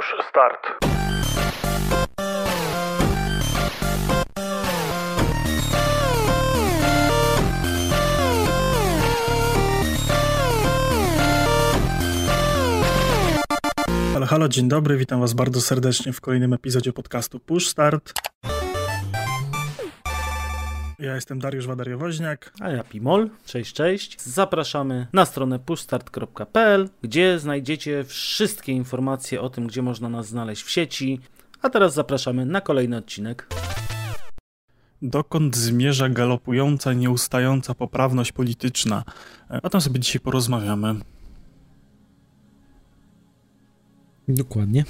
Push Start. Halo, dzień dobry, witam was bardzo serdecznie w kolejnym epizodzie podcastu Push Start. Ja jestem Dariusz Wadariowoźniak. A ja Pimol. Cześć, cześć. Zapraszamy na stronę pushstart.pl, gdzie znajdziecie wszystkie informacje o tym, gdzie można nas znaleźć w sieci. A teraz zapraszamy na kolejny odcinek. Dokąd zmierza galopująca, nieustająca poprawność polityczna? E, O tym sobie dzisiaj porozmawiamy. Dokładnie.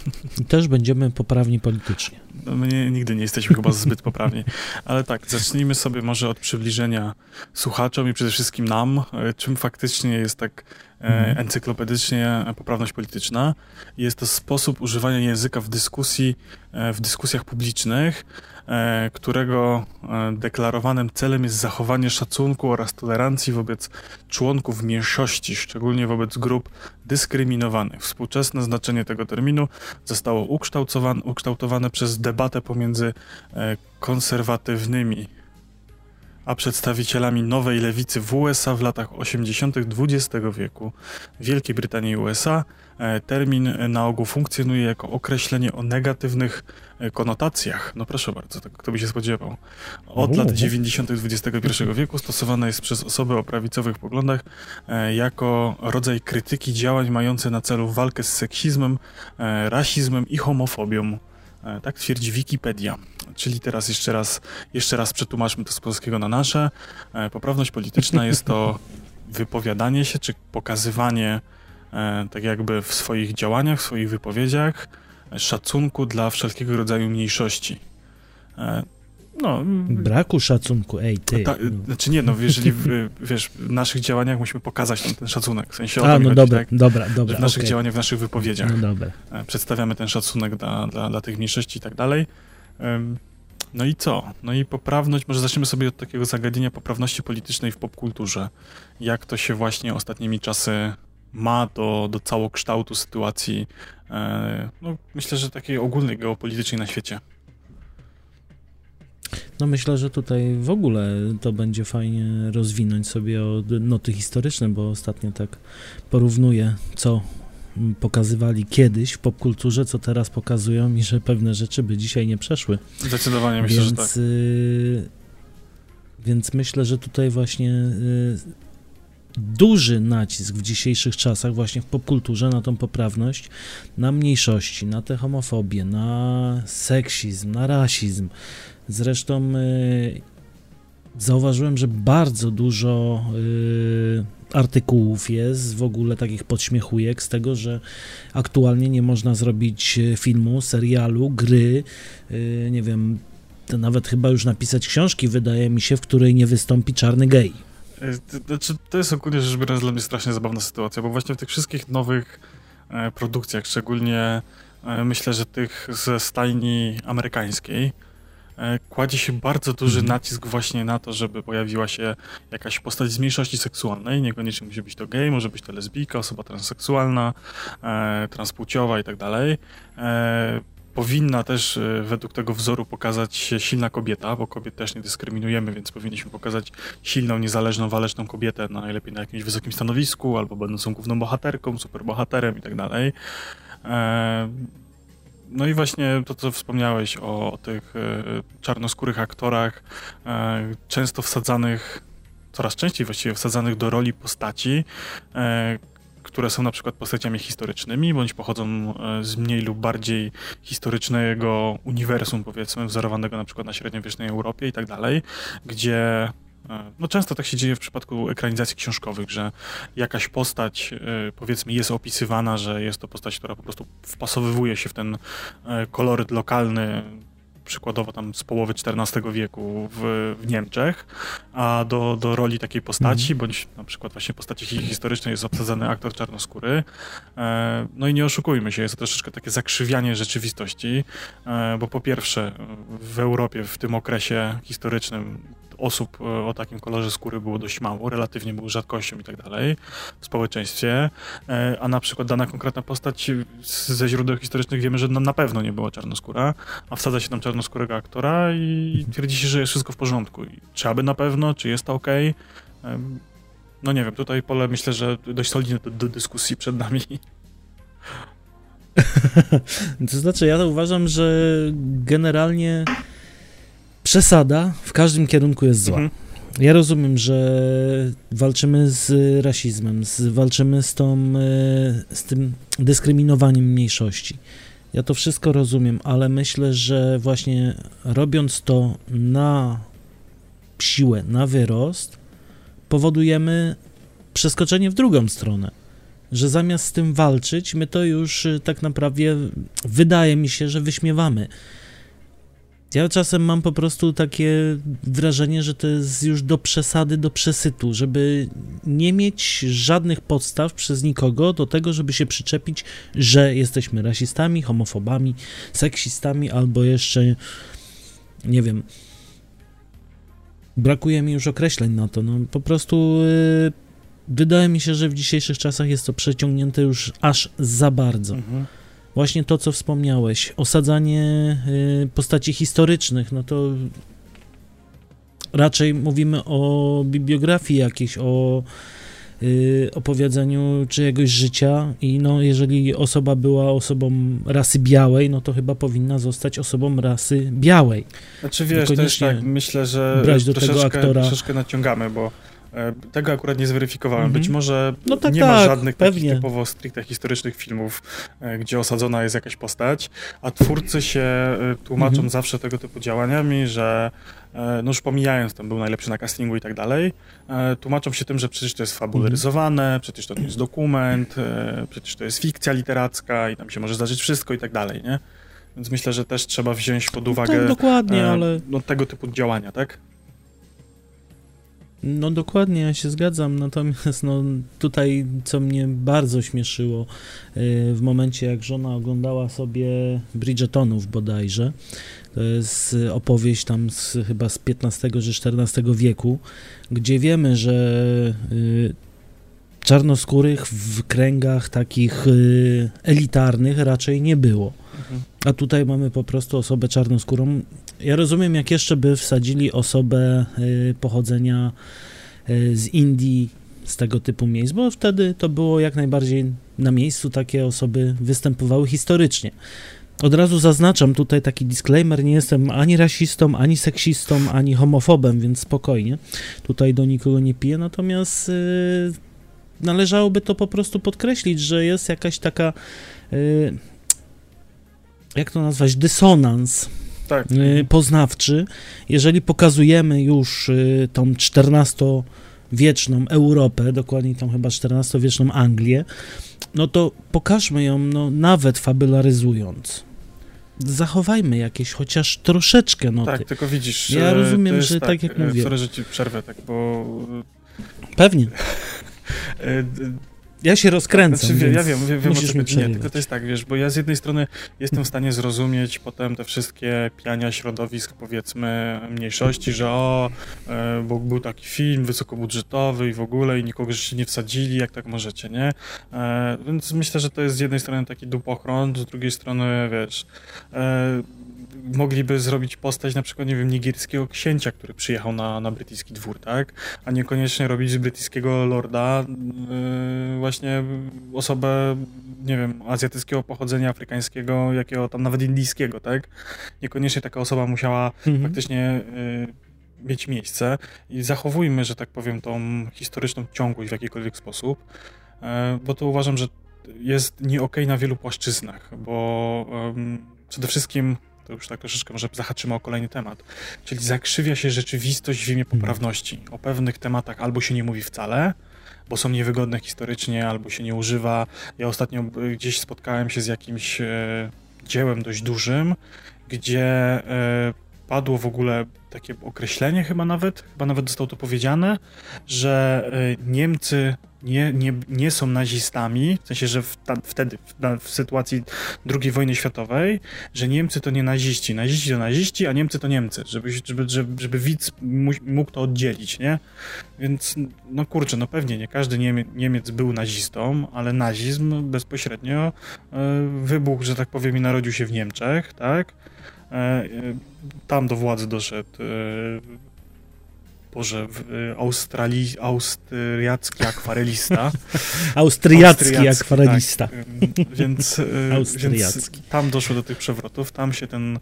Też będziemy poprawni politycznie. No, My nie, nigdy nie jesteśmy chyba zbyt poprawni. Ale tak, zacznijmy sobie może od przybliżenia słuchaczom i przede wszystkim nam, e, czym faktycznie jest tak encyklopedycznie poprawność polityczna. Jest to sposób używania języka w dyskusji, e, w dyskusjach publicznych, e, którego e, deklarowanym celem jest zachowanie szacunku oraz tolerancji wobec członków mniejszości, szczególnie wobec grup dyskryminowanych. Współczesne znaczenie tego terminu zostało ukształtowane, przez debatę pomiędzy e, konserwatywnymi a przedstawicielami nowej lewicy w USA w latach 80. XX wieku. W Wielkiej Brytanii i USA e, termin na ogół funkcjonuje jako określenie o negatywnych e, konotacjach. No proszę bardzo, tak kto by się spodziewał. Od lat 90. XXI wieku stosowane jest przez osoby o prawicowych poglądach e, jako rodzaj krytyki działań mające na celu walkę z seksizmem, rasizmem i homofobią. E, Tak twierdzi Wikipedia. Czyli teraz jeszcze raz, jeszcze raz przetłumaczmy to z polskiego na nasze. E, Poprawność polityczna jest to wypowiadanie się czy pokazywanie e, tak jakby w swoich działaniach, w swoich wypowiedziach szacunku dla wszelkiego rodzaju mniejszości. No, Braku szacunku, ej ty. ta, znaczy nie, no jeżeli w, wiesz, w naszych działaniach musimy pokazać ten, ten szacunek. W sensie A, no chodzi, dobra, tak? dobra, dobra. w naszych okej. działaniach, w naszych wypowiedziach No dobra. e, przedstawiamy ten szacunek dla, dla, dla tych mniejszości i tak dalej. No i co? No i poprawność, może zaczniemy sobie od takiego zagadnienia poprawności politycznej w popkulturze. Jak to się właśnie ostatnimi czasy ma do, do całokształtu sytuacji, e, no myślę, że takiej ogólnej geopolitycznej na świecie. No myślę, że tutaj w ogóle to będzie fajnie rozwinąć sobie noty historyczne, bo ostatnio tak porównuję, co pokazywali kiedyś w popkulturze, co teraz pokazują i że pewne rzeczy by dzisiaj nie przeszły. Zdecydowanie myślę, że tak. więc, y, więc myślę, że tutaj właśnie y, duży nacisk w dzisiejszych czasach właśnie w popkulturze na tą poprawność, na mniejszości, na tę homofobię, na seksizm, na rasizm. Zresztą y, zauważyłem, że bardzo dużo y, artykułów jest, w ogóle takich podśmiechujek z tego, że aktualnie nie można zrobić y, filmu, serialu, gry, nie wiem, nawet chyba już napisać książki, wydaje mi się, w której nie wystąpi czarny gej. To- jest ogólnie rzecz biorąc dla mnie strasznie zabawna sytuacja, bo właśnie w tych wszystkich nowych e, produkcjach, szczególnie e, myślę, że tych ze stajni amerykańskiej, kładzie się bardzo duży Mhm. nacisk właśnie na to, żeby pojawiła się jakaś postać z mniejszości seksualnej, niekoniecznie musi być to gej, może być to lesbijka, osoba transseksualna, e, transpłciowa i tak dalej. E, Powinna też e, według tego wzoru pokazać się silna kobieta, bo kobiet też nie dyskryminujemy, więc powinniśmy pokazać silną, niezależną, waleczną kobietę, na najlepiej na jakimś wysokim stanowisku, albo będącą główną bohaterką, superbohaterem i tak dalej. No i właśnie to, co wspomniałeś o, tych e, czarnoskórych aktorach, e, często wsadzanych, coraz częściej właściwie wsadzanych do roli postaci, e, które są na przykład postaciami historycznymi, bądź pochodzą z mniej lub bardziej historycznego uniwersum, powiedzmy, wzorowanego na przykład na średniowiecznej Europie i tak dalej, gdzie no często tak się dzieje w przypadku ekranizacji książkowych, że jakaś postać, e, powiedzmy, jest opisywana, że jest to postać, która po prostu wpasowywuje się w ten e, koloryt lokalny, przykładowo tam z połowy XIV wieku w, w Niemczech, a do, do roli takiej postaci, bądź na przykład właśnie postaci hi- historycznej jest obsadzany aktor czarnoskóry. E, No i nie oszukujmy się, jest to troszeczkę takie zakrzywianie rzeczywistości, e, bo po pierwsze w Europie w tym okresie historycznym osób e, o takim kolorze skóry było dość mało, relatywnie było rzadkością i tak dalej w społeczeństwie, e, a na przykład dana konkretna postać ze źródeł historycznych wiemy, że na pewno nie była czarnoskóra, a wsadza się tam czarnoskórego aktora i twierdzi się, że jest wszystko w porządku. Czy aby na pewno, czy jest to ok? No nie wiem, tutaj pole myślę, że dość solidne do, do dyskusji przed nami. to znaczy, ja uważam, że generalnie przesada w każdym kierunku jest zła. Mhm. Ja rozumiem, że walczymy z rasizmem, z, walczymy z, tą, e, z tym dyskryminowaniem mniejszości. Ja to wszystko rozumiem, ale myślę, że właśnie robiąc to na siłę, na wyrost, powodujemy przeskoczenie w drugą stronę. Że zamiast z tym walczyć, my to już y, tak naprawdę wydaje mi się, że wyśmiewamy. Ja czasem mam po prostu takie wrażenie, że to jest już do przesady, do przesytu, żeby nie mieć żadnych podstaw przez nikogo do tego, żeby się przyczepić, że jesteśmy rasistami, homofobami, seksistami albo jeszcze, nie wiem, brakuje mi już określeń na to. No, po prostu yy, wydaje mi się, że w dzisiejszych czasach jest to przeciągnięte już aż za bardzo. Mhm. Właśnie to, co wspomniałeś, osadzanie yy, postaci historycznych, no to raczej mówimy o bibliografii jakiejś, o Y, opowiedzeniu czyjegoś życia i no, jeżeli osoba była osobą rasy białej, no to chyba powinna zostać osobą rasy białej. Znaczy wiesz, też tak, myślę, że brać do tego aktora. troszeczkę naciągamy, bo tego akurat nie zweryfikowałem. Być może no tak, nie tak, ma żadnych pewnie. takich typowo stricte historycznych filmów, e, gdzie osadzona jest jakaś postać, a twórcy się e, tłumaczą -hmm. zawsze tego typu działaniami, że E, no już pomijając, tam był najlepszy na castingu i tak dalej, e, tłumaczą się tym, że przecież to jest fabularyzowane, mhm. przecież to nie jest dokument, e, przecież to jest fikcja literacka i tam się może zdarzyć wszystko i tak dalej, nie? Więc myślę, że też trzeba wziąć pod uwagę tak, dokładnie, ale... no, tego typu działania, tak? No dokładnie, ja się zgadzam, natomiast no, tutaj, co mnie bardzo śmieszyło w momencie, jak żona oglądała sobie Bridgetonów bodajże, to jest opowieść tam z, chyba z XV czy XIV wieku, gdzie wiemy, że y, czarnoskórych w kręgach takich y, elitarnych raczej nie było. Mhm. A tutaj mamy po prostu osobę czarnoskórą. Ja rozumiem, jak jeszcze by wsadzili osobę y, pochodzenia z Indii, z tego typu miejsc, bo wtedy to było jak najbardziej na miejscu, takie osoby występowały historycznie. Od razu zaznaczam tutaj taki disclaimer, nie jestem ani rasistą, ani seksistą, ani homofobem, więc spokojnie. Tutaj do nikogo nie piję, natomiast yy, należałoby to po prostu podkreślić, że jest jakaś taka yy, jak to nazwać, dysonans tak. yy, poznawczy, jeżeli pokazujemy już yy, tą 14-wieczną Europę, dokładnie tą chyba 14-wieczną Anglię, no to pokażmy ją no, nawet fabularyzując zachowajmy jakieś chociaż troszeczkę noty. Tak, tylko widzisz... Ja rozumiem, że tak, tak jak mówię... Sorry, że ci przerwę, tak, bo... Pewnie. Ja się rozkręcam. Znaczy, ja wiem, wiem, wiem o. Nie, tylko to jest tak, wiesz, bo ja z jednej strony jestem w stanie zrozumieć potem te wszystkie piania środowisk, powiedzmy, mniejszości, że o, e, bo był taki film wysokobudżetowy i w ogóle i nikogo się nie wsadzili, jak tak możecie, nie? E, więc myślę, że to jest z jednej strony taki dupochron, z drugiej strony, wiesz, e, mogliby zrobić postać na przykład, nie wiem, nigieckiego księcia, który przyjechał na, na brytyjski dwór, tak? A niekoniecznie robić z brytyjskiego lorda yy, właśnie osobę, nie wiem, azjatyckiego pochodzenia, afrykańskiego, jakiego tam nawet indyjskiego, tak? Niekoniecznie taka osoba musiała mhm. faktycznie yy, mieć miejsce i zachowujmy, że tak powiem, tą historyczną ciągłość w jakikolwiek sposób, yy, bo to uważam, że jest nie okej okay na wielu płaszczyznach, bo przede wszystkim to już tak troszeczkę może zahaczymy o kolejny temat, czyli zakrzywia się rzeczywistość w imię mhm. poprawności. O pewnych tematach albo się nie mówi wcale, bo są niewygodne historycznie, albo się nie używa. Ja ostatnio gdzieś spotkałem się z jakimś e, dziełem dość dużym, gdzie e, padło w ogóle takie określenie chyba nawet, chyba nawet zostało to powiedziane, że e, Niemcy nie, nie, nie są nazistami, w sensie, że w ta, wtedy, w, w, sytuacji II wojny światowej, że Niemcy to nie naziści, naziści to naziści, a Niemcy to Niemcy, żeby, żeby, żeby, żeby widz mógł to oddzielić, nie? Więc, no kurczę, no pewnie nie każdy Niemiec, Niemiec był nazistą, ale nazizm bezpośrednio e, wybuchł, że tak powiem, i narodził się w Niemczech, tak? E, e, tam do władzy doszedł Boże, Australi, austriacki akwarelista. austriacki akwarelista. Tak, więc, więc tam doszło do tych przewrotów, tam się ten,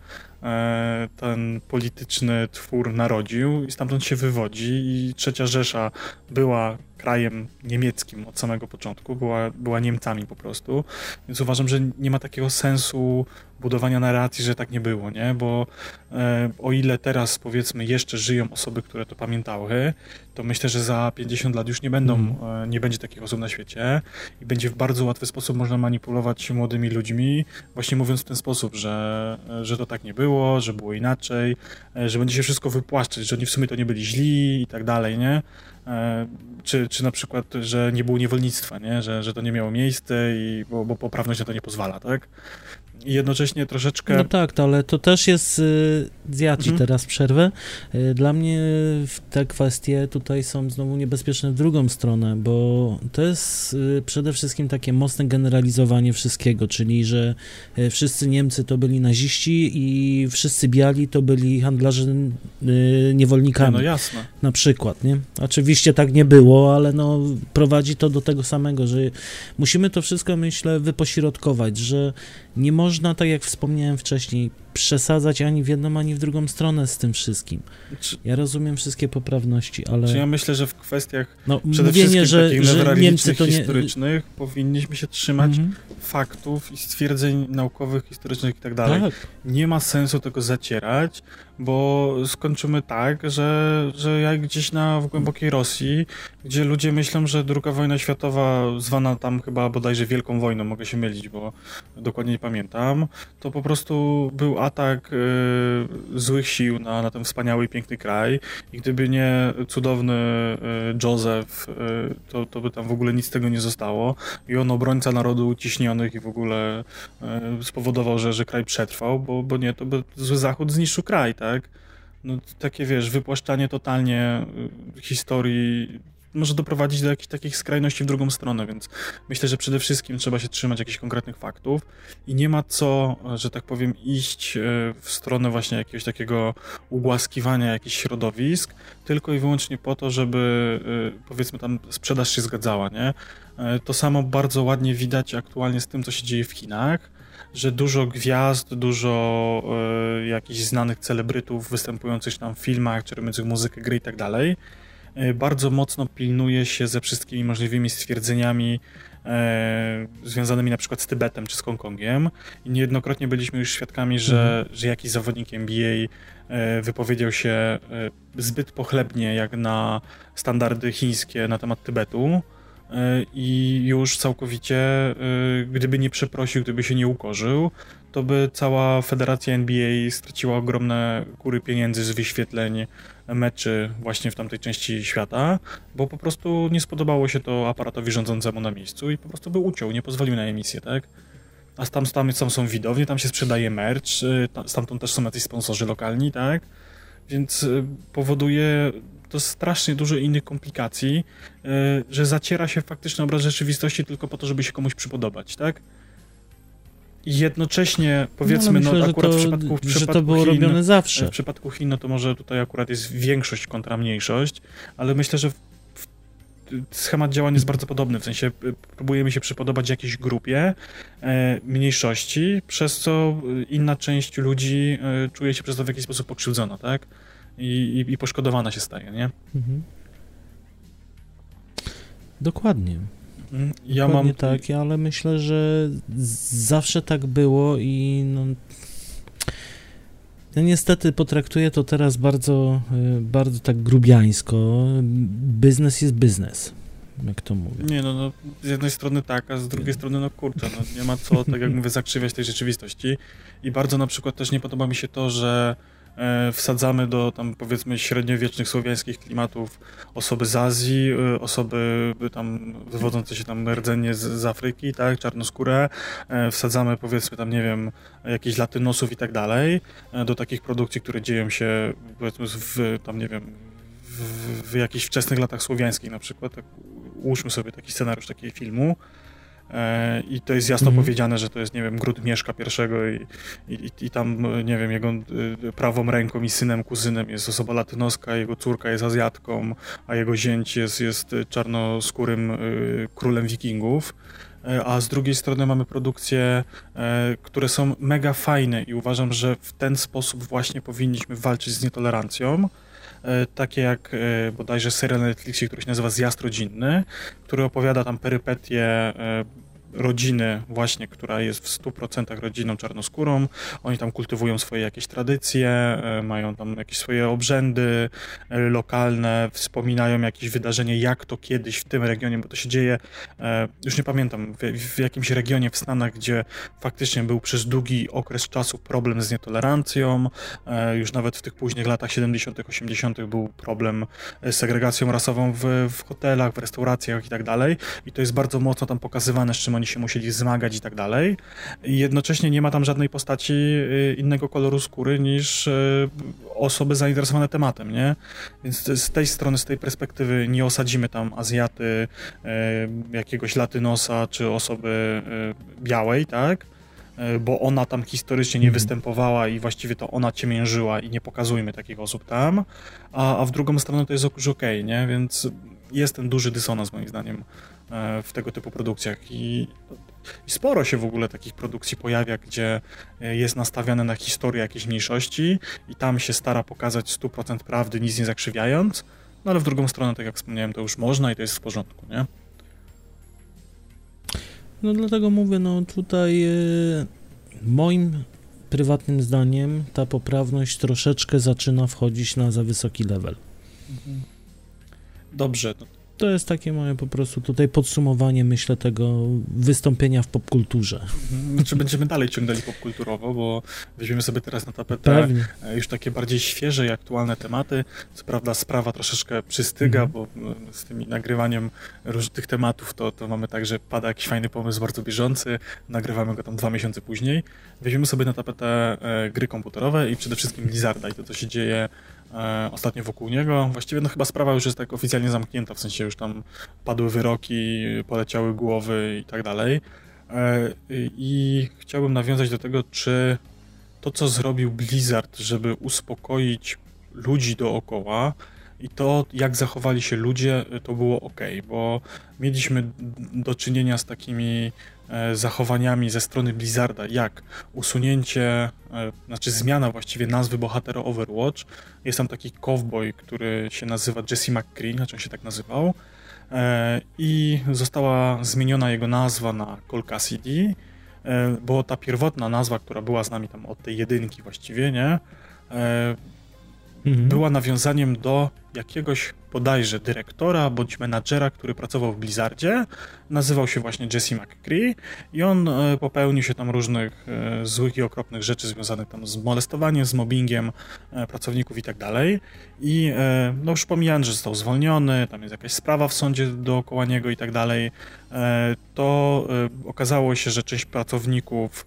ten polityczny twór narodził i stamtąd się wywodzi i Trzecia Rzesza była krajem niemieckim od samego początku, była, była Niemcami po prostu, więc uważam, że nie ma takiego sensu budowania narracji, że tak nie było, nie? Bo e, o ile teraz powiedzmy jeszcze żyją osoby, które to pamiętały, to myślę, że za 50 lat już nie będą, mm. e, nie będzie takich osób na świecie i będzie w bardzo łatwy sposób można manipulować młodymi ludźmi, właśnie mówiąc w ten sposób, że, że to tak nie było, że było inaczej, e, że będzie się wszystko wypłaszczyć, że oni w sumie to nie byli źli i tak dalej, nie? E, czy, czy na przykład, że nie było niewolnictwa, nie? Że, że to nie miało miejsca, i, bo, bo poprawność na to nie pozwala, tak? i jednocześnie troszeczkę... No tak, to, ale to też jest, y, zjadł mhm. teraz przerwę, y, dla mnie te kwestie tutaj są znowu niebezpieczne w drugą stronę, bo to jest y, przede wszystkim takie mocne generalizowanie wszystkiego, czyli że wszyscy Niemcy to byli naziści i wszyscy biali to byli handlarze niewolnikami. no jasne. Na przykład, nie? Oczywiście tak nie było, ale no prowadzi to do tego samego, że musimy to wszystko, myślę, wypośrodkować, że nie można, tak jak wspomniałem wcześniej, przesadzać ani w jedną, ani w drugą stronę z tym wszystkim. Ja rozumiem wszystkie poprawności, ale... Czy ja myślę, że w kwestiach no, przede mówienie, że, takich że Niemcy to nie... historycznych powinniśmy się trzymać mm -hmm. faktów i stwierdzeń naukowych, historycznych i tak dalej. Tak. Nie ma sensu tego zacierać, bo skończymy tak, że, że jak gdzieś na w głębokiej Rosji, gdzie ludzie myślą, że druga wojna światowa, zwana tam chyba bodajże Wielką Wojną, mogę się mylić, bo dokładnie nie pamiętam, to po prostu był atak y, złych sił na, na ten wspaniały i piękny kraj i gdyby nie cudowny y, y, to, to by tam w ogóle nic z tego nie zostało i on obrońca narodu uciśnionych i w ogóle y, spowodował, że, że kraj przetrwał, bo, bo nie, to by zły Zachód zniszczył kraj, tak? No, takie wiesz, wypłaszczanie totalnie y, historii może doprowadzić do jakichś takich skrajności w drugą stronę, więc myślę, że przede wszystkim trzeba się trzymać jakichś konkretnych faktów i nie ma co, że tak powiem, iść e, w stronę właśnie jakiegoś takiego ugłaskiwania jakichś środowisk, tylko i wyłącznie po to, żeby e, powiedzmy tam sprzedaż się zgadzała, nie? To samo bardzo ładnie widać aktualnie z tym, co się dzieje w Chinach, że dużo gwiazd, dużo y, jakichś znanych celebrytów występujących tam w filmach, czy robiących muzykę, gry i tak dalej, E, bardzo mocno pilnuje się ze wszystkimi możliwymi stwierdzeniami e, związanymi na przykład z Tybetem czy z Hongkongiem. I niejednokrotnie byliśmy już świadkami, że, mhm. że jakiś zawodnik NBA e, wypowiedział się e, zbyt pochlebnie jak na standardy chińskie na temat Tybetu i już całkowicie, e, gdyby nie przeprosił, gdyby się nie ukorzył, to by cała federacja NBA straciła ogromne góry pieniędzy z wyświetleń meczy właśnie w tamtej części świata, bo po prostu nie spodobało się to aparatowi rządzącemu na miejscu i po prostu by uciął, nie pozwolił na emisję, tak? A tam, tam, tam są widownie, tam się sprzedaje merch, y, stamtąd też są jacyś sponsorzy lokalni, tak? Więc powoduje to strasznie dużo innych komplikacji, y, że zaciera się faktyczny obraz rzeczywistości tylko po to, żeby się komuś przypodobać, tak? I jednocześnie, powiedzmy, no, myślę, no akurat to, w przypadku, w przypadku że to było Chin, robione zawsze. W przypadku Chin, no to może tutaj akurat jest większość kontra mniejszość, ale myślę, że schemat działań jest bardzo podobny, w sensie y, próbujemy się przypodobać jakiejś grupie e, mniejszości, przez co inna część ludzi e, czuje się przez to w jakiś sposób pokrzywdzona, tak? I, i, i poszkodowana się staje, nie? Mhm. Dokładnie. Ja Dokładnie mam tak, ale myślę, że zawsze tak było i no, ja niestety potraktuję to teraz bardzo, y, bardzo tak grubiańsko. Biznes jest biznes, jak to mówię. Nie, no, no z jednej strony tak, a z drugiej strony no kurczę, no, nie ma co, tak jak mówię, zakrzywiać tej rzeczywistości. I bardzo na przykład też nie podoba mi się to, że wsadzamy do tam powiedzmy średniowiecznych słowiańskich klimatów osoby z Azji, e, osoby tam wywodzące się tam rdzenie z, z Afryki, tak, czarnoskóre, e, wsadzamy powiedzmy tam, nie wiem, jakichś latynosów i tak dalej, do takich produkcji, które dzieją się powiedzmy w tam, nie wiem, w, w jakichś wczesnych latach słowiańskich. Na przykład, tak, ułóżmy sobie taki scenariusz takiego filmu, E, I to jest jasno mhm. powiedziane, że to jest, nie wiem, gród Mieszka pierwszego i, i, i tam, nie wiem, jego y, prawą ręką i synem, kuzynem jest osoba latynoska, jego córka jest Azjatką, a jego zięć jest, jest czarnoskórym y, królem wikingów. E, a z drugiej strony mamy produkcje, e, które są mega fajne i uważam, że w ten sposób właśnie powinniśmy walczyć z nietolerancją takie jak bodajże serial na Netflixie, który się nazywa Zjazd Rodzinny, który opowiada tam perypetie rodziny właśnie, która jest w 100% rodziną czarnoskórą. Oni tam kultywują swoje jakieś tradycje, e, mają tam jakieś swoje obrzędy e, lokalne, wspominają jakieś wydarzenie, jak to kiedyś w tym regionie, bo to się dzieje, e, już nie pamiętam, w, w jakimś regionie w Stanach, gdzie faktycznie był przez długi okres czasu problem z nietolerancją, już nawet w tych późnych latach 70., 80. był problem z segregacją rasową w, w hotelach, w restauracjach i tak dalej i to jest bardzo mocno tam pokazywane, z czym oni się musieli zmagać i tak dalej. I jednocześnie nie ma tam żadnej postaci y, innego koloru skóry niż y, osoby zainteresowane tematem, nie? Więc z tej strony, z tej perspektywy nie osadzimy tam Azjaty, y, jakiegoś Latynosa czy osoby białej, tak? bo ona tam historycznie nie mhm. występowała i właściwie to ona ciemiężyła i nie pokazujmy takich osób tam, a, a w drugą stronę to jest już okej, okay, nie? Więc jest ten duży dysonans moim zdaniem w tego typu produkcjach. I, I, sporo się w ogóle takich produkcji pojawia, gdzie e, jest nastawiane na historię jakiejś mniejszości i tam się stara pokazać 100% prawdy, nic nie zakrzywiając, no ale w drugą stronę, tak jak wspomniałem, to już można i to jest w porządku, nie? No dlatego mówię, no tutaj e, moim prywatnym zdaniem ta poprawność troszeczkę zaczyna wchodzić na za wysoki level. Dobrze, no to jest takie moje po prostu tutaj podsumowanie, myślę, tego wystąpienia w popkulturze. Znaczy będziemy dalej ciągnęli popkulturowo, bo weźmiemy sobie teraz na tapetę Pewnie. E, już takie bardziej świeże i aktualne tematy. Co prawda sprawa troszeczkę przystyga, mhm. bo z tym nagrywaniem różnych tematów to, to mamy tak, że pada jakiś fajny pomysł bardzo bieżący, nagrywamy go tam dwa miesiące później. Weźmiemy sobie na tapetę e, gry komputerowe i przede wszystkim Blizzarda i to, co się dzieje e, ostatnio wokół niego. Właściwie no chyba sprawa już jest tak oficjalnie zamknięta, w sensie już tam padły wyroki, poleciały głowy i tak dalej. E, I chciałbym nawiązać do tego, czy to, co zrobił Blizzard, żeby uspokoić ludzi dookoła, i to, jak zachowali się ludzie, to było ok, bo mieliśmy do czynienia z takimi zachowaniami ze strony Blizzarda, jak usunięcie, e, znaczy zmiana właściwie nazwy bohatera Overwatch. Jest tam taki cowboy, który się nazywa Jesse McCree, znaczy on się tak nazywał, e, i została zmieniona jego nazwa na Cole Cassidy, bo ta pierwotna nazwa, która była z nami tam od tej jedynki właściwie, nie? Mhm. Była nawiązaniem do jakiegoś bodajże dyrektora bądź menadżera, który pracował w Blizzardzie. Nazywał się właśnie Jesse McCree i on e, popełnił się tam różnych e, złych i okropnych rzeczy związanych tam z molestowaniem, z mobbingiem e, pracowników i tak dalej. I no już pomijając, że został zwolniony, tam jest jakaś sprawa w sądzie dookoła niego i tak dalej, to okazało się, że część pracowników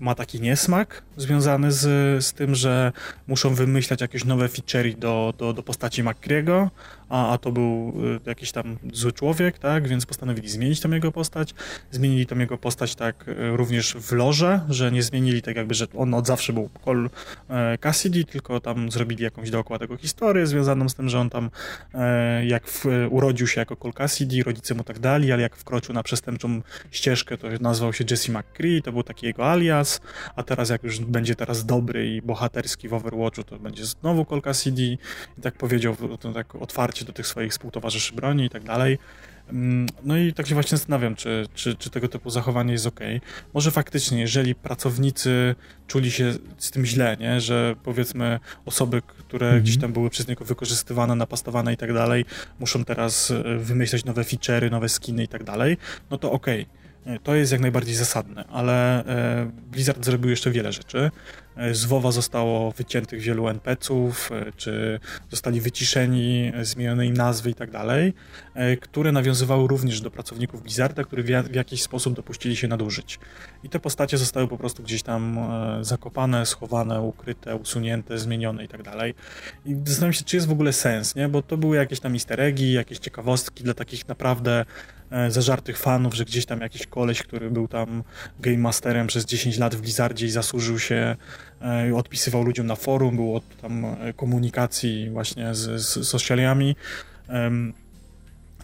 ma taki niesmak związany z, z tym, że muszą wymyślać jakieś nowe feature'y do, do, do postaci McCree'ego, a, a to był y, jakiś tam zły człowiek, tak, więc postanowili zmienić tą jego postać. Zmienili tą jego postać tak y, również w loże, że nie zmienili tak jakby, że on od zawsze był Cole e, Cassidy, tylko tam zrobili jakąś dookoła tego historię związaną z tym, że on tam e, jak w, urodził się jako Cole Cassidy, rodzice mu tak dali, ale jak wkroczył na przestępczą ścieżkę, to nazwał się Jesse McCree, to był taki jego alias, a teraz jak już będzie teraz dobry i bohaterski w Overwatchu, to będzie znowu Cole Cassidy. I tak powiedział to tak otwarcie do tych swoich współtowarzyszy broni i tak dalej. Mm, no i tak się właśnie zastanawiam, czy, czy, czy tego typu zachowanie jest ok. Może faktycznie, jeżeli pracownicy czuli się z tym źle, nie? że powiedzmy osoby, które mhm. gdzieś tam były przez niego wykorzystywane, napastowane i tak dalej, muszą teraz e, wymyślać nowe feature'y, nowe skiny i tak dalej, no to ok. to jest jak najbardziej zasadne, ale Blizzard zrobił jeszcze wiele rzeczy. Z WoWa zostało wyciętych wielu NPC-ów, czy zostali wyciszeni, zmienione im nazwy i tak dalej, które nawiązywały również do pracowników Blizzarda, którzy w jakiś sposób dopuścili się nadużyć. I te postacie zostały po prostu gdzieś tam zakopane, schowane, ukryte, usunięte, zmienione i tak dalej. I zastanawiam się, czy jest w ogóle sens, nie? Bo to były jakieś tam easter eggi, jakieś ciekawostki dla takich naprawdę e, zażartych fanów, że gdzieś tam jakiś koleś, który był tam game masterem przez 10 lat w Blizzardzie i zasłużył się, e, odpisywał ludziom na forum, było tam e, komunikacji właśnie z, z socialiami.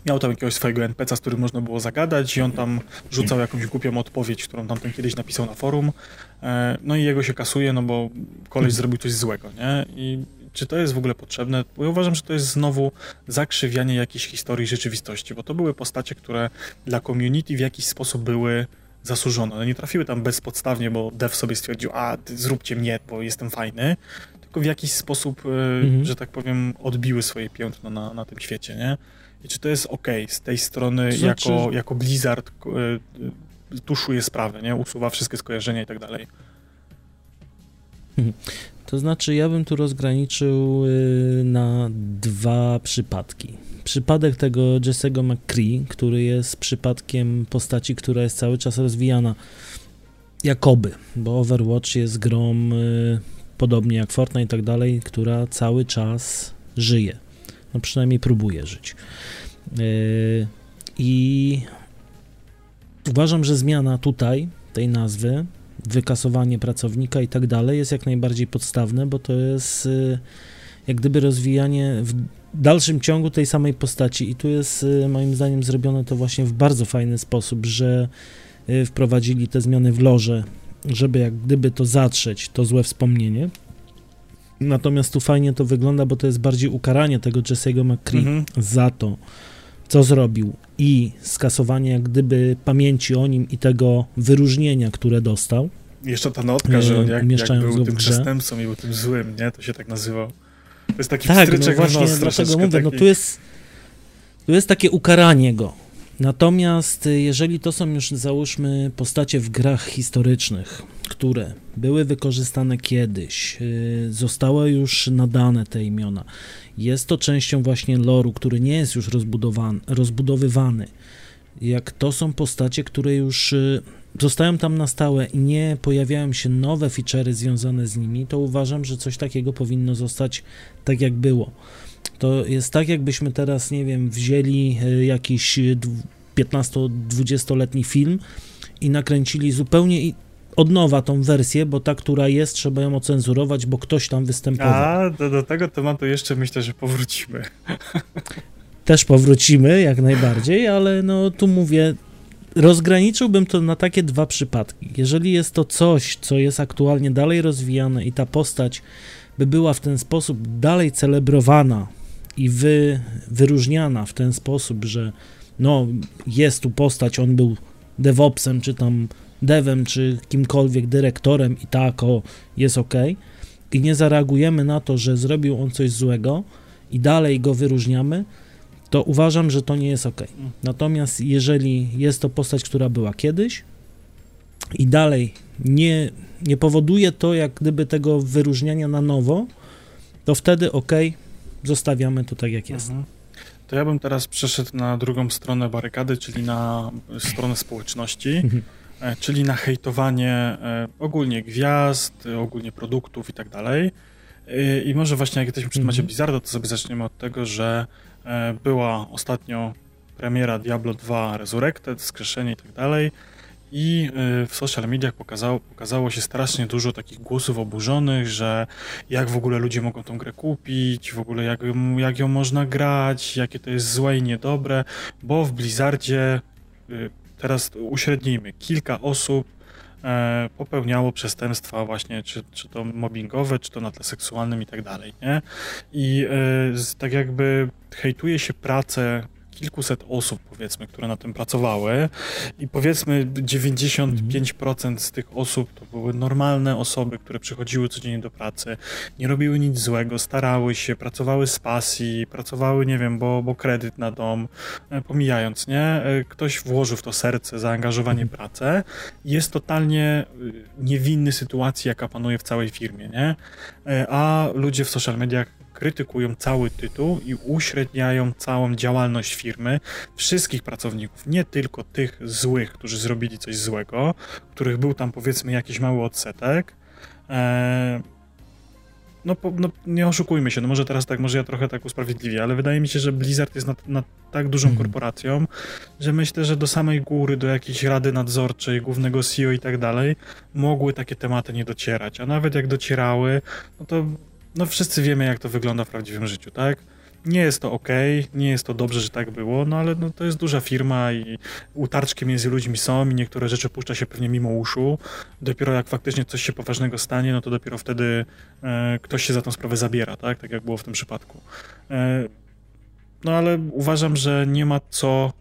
Miał tam jakiegoś swojego NPC'a, z którym można było zagadać i on tam rzucał jakąś głupią odpowiedź, którą tam ten kiedyś napisał na forum. No i jego się kasuje, no bo koleś zrobił coś złego, nie? I czy to jest w ogóle potrzebne? Bo ja uważam, że to jest znowu zakrzywianie jakiejś historii rzeczywistości, bo to były postacie, które dla community w jakiś sposób były zasłużone. One nie trafiły tam bezpodstawnie, bo dev sobie stwierdził, a zróbcie mnie, bo jestem fajny, tylko w jakiś sposób, e, mhm. że tak powiem, odbiły swoje piętno na, na tym świecie, nie? I czy to jest ok z tej strony, znaczy... jako, jako Blizzard y, tuszuje sprawę, nie? Usuwa wszystkie skojarzenia i tak dalej. Mhm. To znaczy, ja bym tu rozgraniczył y, na dwa przypadki. Przypadek tego Jesse'ego McCree, który jest przypadkiem postaci, która jest cały czas rozwijana jakoby, bo Overwatch jest grą y, podobnie jak Fortnite i tak dalej, która cały czas żyje. No przynajmniej próbuje żyć. Y, I uważam, że zmiana tutaj tej nazwy wykasowanie pracownika i tak dalej jest jak najbardziej podstawne, bo to jest y, jak gdyby rozwijanie w dalszym ciągu tej samej postaci i tu jest y, moim zdaniem zrobione to właśnie w bardzo fajny sposób, że y, wprowadzili te zmiany w loże, żeby jak gdyby to zatrzeć, to złe wspomnienie. Natomiast tu fajnie to wygląda, bo to jest bardziej ukaranie tego Jesse'ego McCree mhm. za to, co zrobił i skasowanie jak gdyby pamięci o nim i tego wyróżnienia, które dostał. Jeszcze ta notka, że on jak, jak był tym przestępcą i był tym złym, nie? To się tak nazywał. To jest taki tak, no właśnie, dlatego mówię, taki... no tu jest, tu jest takie ukaranie go. Natomiast y, jeżeli to są już, załóżmy, postacie w grach historycznych, które były wykorzystane kiedyś, y, zostały już nadane te imiona, jest to częścią właśnie loru, który nie jest już rozbudowany, rozbudowywany. Jak to są postacie, które już y, zostają tam na stałe i nie pojawiają się nowe feature'y związane z nimi, to uważam, że coś takiego powinno zostać tak jak było. To jest tak, jakbyśmy teraz, nie wiem, wzięli y, jakiś 15-20-letni film i nakręcili zupełnie od nowa tą wersję, bo ta, która jest, trzeba ją ocenzurować, bo ktoś tam występował. A, do, do tego tematu jeszcze myślę, że powrócimy. Też powrócimy, jak najbardziej, ale no tu mówię, rozgraniczyłbym to na takie dwa przypadki. Jeżeli jest to coś, co jest aktualnie dalej rozwijane i ta postać by była w ten sposób dalej celebrowana i wy, wyróżniana w ten sposób, że no jest tu postać, on był DevOpsem, czy tam devem, czy kimkolwiek dyrektorem i tak, o, jest ok, i nie zareagujemy na to, że zrobił on coś złego i dalej go wyróżniamy, to uważam, że to nie jest ok. Natomiast jeżeli jest to postać, która była kiedyś i dalej nie, nie powoduje to jak gdyby tego wyróżniania na nowo, to wtedy ok, zostawiamy to tak jak jest. Mhm. To ja bym teraz przeszedł na drugą stronę barykady, czyli na stronę społeczności. Mhm. E, czyli na hejtowanie e, ogólnie gwiazd, ogólnie produktów i tak dalej. E, I może właśnie jak jesteśmy przy temacie -hmm. Blizzarda, to sobie zaczniemy od tego, że była ostatnio premiera Diablo 2 Resurrected, skrzeszenie i tak dalej. I w social mediach pokazało, pokazało się strasznie dużo takich głosów oburzonych, że jak w ogóle ludzie mogą tą grę kupić, w ogóle jak, jak ją można grać, jakie to jest złe i niedobre, bo w Blizzardzie teraz uśrednijmy, kilka osób e, popełniało przestępstwa właśnie, czy, czy to mobbingowe, czy to na tle seksualnym i tak dalej, nie? I e, tak jakby hejtuje się pracę kilkuset osób, powiedzmy, które na tym pracowały i powiedzmy 95% z tych osób to były normalne osoby, które przychodziły codziennie do pracy, nie robiły nic złego, starały się, pracowały z pasji, pracowały, nie wiem, bo, bo kredyt na dom, e, pomijając, nie? E, ktoś włożył w to serce, zaangażowanie, pracę jest totalnie niewinny sytuacji, jaka panuje w całej firmie, nie? A ludzie w social mediach krytykują cały tytuł i uśredniają całą działalność firmy, wszystkich pracowników, nie tylko tych złych, którzy zrobili coś złego, których był tam powiedzmy jakiś mały odsetek. Eee, no, no, nie oszukujmy się, no może teraz tak, może ja trochę tak usprawiedliwię, ale wydaje mi się, że Blizzard jest nad, nad tak dużą mhm. korporacją, że myślę, że do samej góry, do jakiejś rady nadzorczej, głównego CEO i tak dalej, mogły takie tematy nie docierać, a nawet jak docierały, no to no wszyscy wiemy, jak to wygląda w prawdziwym życiu, tak? Nie jest to ok, nie jest to dobrze, że tak było, no ale no, to jest duża firma i utarczki między ludźmi są i niektóre rzeczy puszcza się pewnie mimo uszu. Dopiero jak faktycznie coś się poważnego stanie, no to dopiero wtedy e, ktoś się za tą sprawę zabiera, tak? Tak jak było w tym przypadku. E, no ale uważam, że nie ma co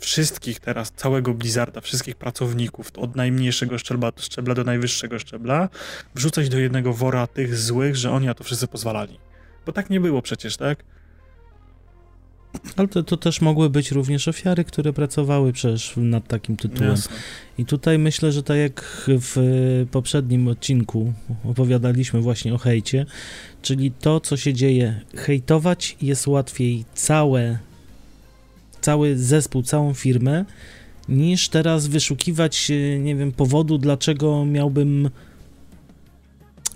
wszystkich teraz, całego Blizzarda, wszystkich pracowników, od najmniejszego szczebla, szczebla do najwyższego szczebla, wrzucać do jednego wora tych złych, że oni na to wszyscy pozwalali. Bo tak nie było przecież, tak? Ale to, to, też mogły być również ofiary, które pracowały przecież nad takim tytułem. Jasne. I tutaj myślę, że tak jak w poprzednim odcinku opowiadaliśmy właśnie o hejcie, czyli to, co się dzieje, hejtować jest łatwiej całe cały zespół, całą firmę, niż teraz wyszukiwać, e, nie wiem, powodu, dlaczego miałbym.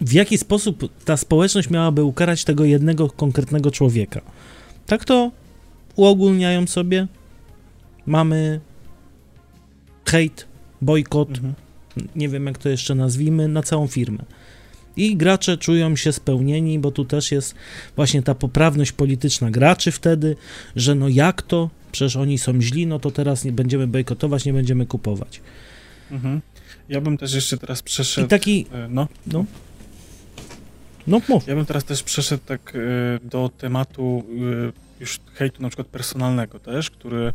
W jaki sposób ta społeczność miałaby ukarać tego jednego konkretnego człowieka. Tak to uogólniają sobie. Mamy hejt, bojkot, mhm. nie wiem jak to jeszcze nazwijmy, na całą firmę. I gracze czują się spełnieni, bo tu też jest właśnie ta poprawność polityczna graczy wtedy, że no jak to, przecież oni są źli, no to teraz nie będziemy bojkotować, nie będziemy kupować. Mhm. Ja bym też jeszcze teraz przeszedł... I taki... E, no. No. No, mów. Ja bym teraz też przeszedł tak e, do tematu e, już hejtu na przykład personalnego też, który